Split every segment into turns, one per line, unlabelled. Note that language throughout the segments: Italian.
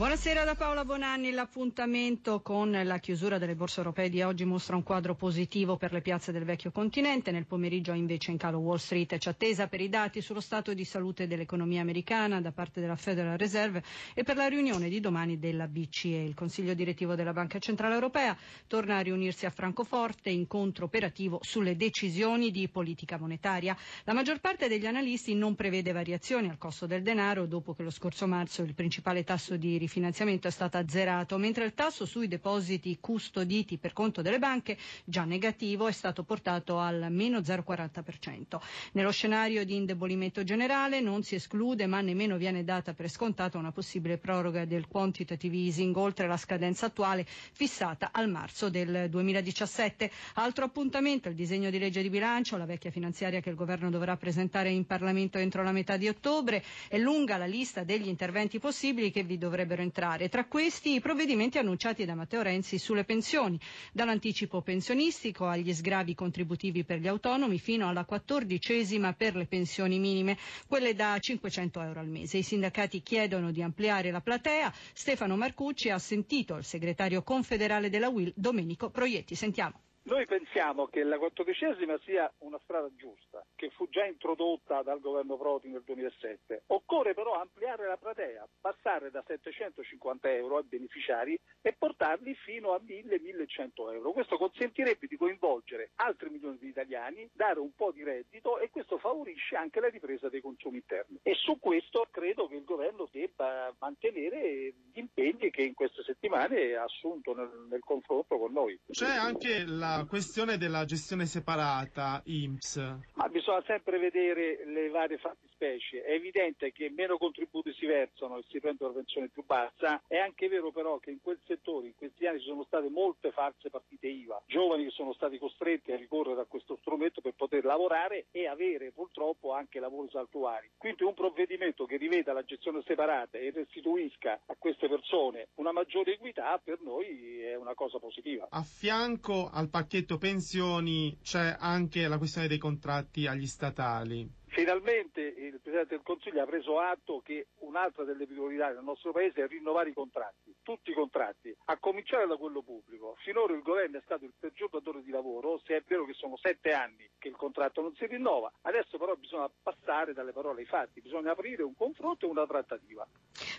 Buonasera da Paola Bonanni, l'appuntamento con la chiusura delle borse europee di oggi mostra un quadro positivo per le piazze del vecchio continente, nel pomeriggio invece in calo Wall Street c'è attesa per i dati sullo stato di salute dell'economia americana da parte della Federal Reserve e per la riunione di domani della BCE. Il Consiglio direttivo della Banca Centrale Europea torna a riunirsi a Francoforte, incontro operativo sulle decisioni di politica monetaria. La maggior parte degli analisti non prevede variazioni al costo del denaro dopo che lo scorso marzo il principale tasso di finanziamento è stato azzerato, mentre il tasso sui depositi custoditi per conto delle banche, già negativo, è stato portato al meno 0,40%. Nello scenario di indebolimento generale non si esclude, ma nemmeno viene data per scontata una possibile proroga del quantitative easing oltre la scadenza attuale fissata al marzo del 2017. Altro appuntamento, il disegno di legge di bilancio, la vecchia finanziaria che il governo dovrà presentare in Parlamento entro la metà di ottobre. È lunga la lista degli interventi possibili che vi dovrebbero entrare. Tra questi i provvedimenti annunciati da Matteo Renzi sulle pensioni, dall'anticipo pensionistico agli sgravi contributivi per gli autonomi fino alla quattordicesima per le pensioni minime, quelle da 500 euro al mese. I sindacati chiedono di ampliare la platea. Stefano Marcucci ha sentito il segretario confederale della UIL Domenico Proietti. Sentiamo.
Noi pensiamo che la quattordicesima sia una strada giusta, che fu già introdotta dal governo Prodi nel 2007. Occorre però ampliare la platea, passare da 750 euro ai beneficiari e portarli fino a 1000-1100 euro. Questo consentirebbe di coinvolgere altri milioni di italiani, dare un po' di reddito e questo favorisce anche la ripresa dei consumi interni. E su questo credo che il governo debba mantenere gli impegni che in queste settimane ha assunto nel, nel confronto con noi.
C'è anche la questione della gestione separata IMSS.
Ma bisogna sempre vedere le varie fattispecie. È evidente che meno contributi si versano e si prende una pensione più bassa. È anche vero però che in quel settore in questi anni ci sono state molte false partite IVA, giovani che sono stati costretti a ricorrere a questo strumento per poter lavorare e avere purtroppo anche lavori saltuari. Quindi un provvedimento che riveda la gestione separata e restituisca a queste persone una maggiore equità per noi è una cosa positiva.
A fianco al pacchetto pensioni c'è anche la questione dei contratti agli statali.
Finalmente il Presidente del Consiglio ha preso atto che un'altra delle priorità del nostro Paese è rinnovare i contratti, tutti i contratti, a cominciare da quello pubblico. Finora il governo è stato il peggior datore di lavoro, se è vero che sono sette anni che il contratto non si rinnova, adesso però bisogna passare dalle parole ai fatti, bisogna aprire un confronto e una trattativa.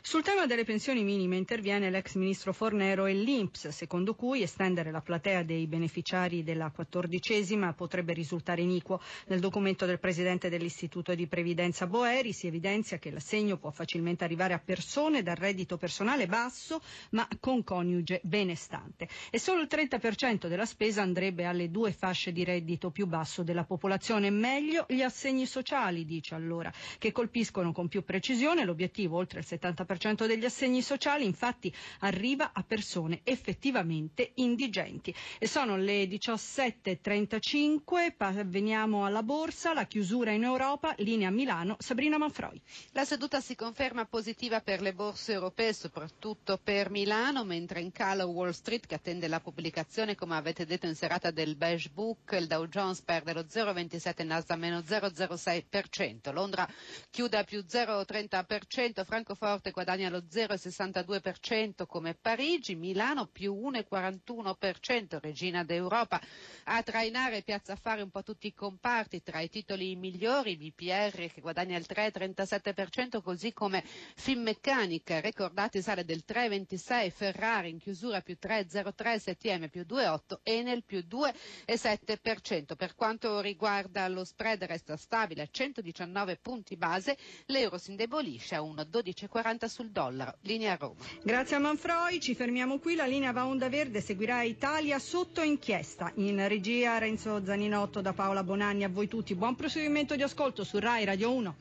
Sul tema delle pensioni minime interviene l'ex ministro Fornero e l'Inps, secondo cui estendere la platea dei beneficiari della quattordicesima potrebbe risultare iniquo. Nel documento del Presidente dell'Istituto di Previdenza Boeri si evidenzia che l'assegno può facilmente arrivare a persone dal reddito personale basso ma con coniuge benestante e solo il 30% della spesa andrebbe alle due fasce di reddito più basso della popolazione. Meglio gli assegni sociali, dice allora, che colpiscono con più precisione l'obiettivo oltre il 70% degli assegni sociali infatti arriva a persone effettivamente indigenti. E sono le 17.35, veniamo alla borsa, la chiusura in Europa Europa, linea Milano, Sabrina Manfroi.
La seduta si conferma positiva per le borse europee, soprattutto per Milano, mentre in calo Wall Street che attende la pubblicazione, come avete detto in serata del Beige Book, il Dow Jones perde lo 0,27, Nasdaq meno 0,06%, Londra chiude a più 0,30%, Francoforte guadagna lo 0,62% come Parigi, Milano più 1,41%, regina d'Europa. A trainare Piazza Affari un po' tutti i comparti, tra i titoli migliori BPR che guadagna il 3,37%, così come Finmeccanica, ricordati sale del 3,26%, Ferrari in chiusura più 3,03%, STM più 2,8% e nel più 2,7%. Per quanto riguarda lo spread resta stabile a 119 punti base, l'euro si indebolisce a 1,1240 sul dollaro. Linea Roma.
Grazie a Manfroi, ci fermiamo qui, la linea va onda verde, seguirà Italia sotto inchiesta. In regia Renzo Zaninotto da Paola Bonanni, a voi tutti, buon proseguimento di ascolto su Rai Radio 1.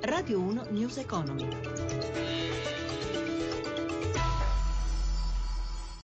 Radio 1 News Economy.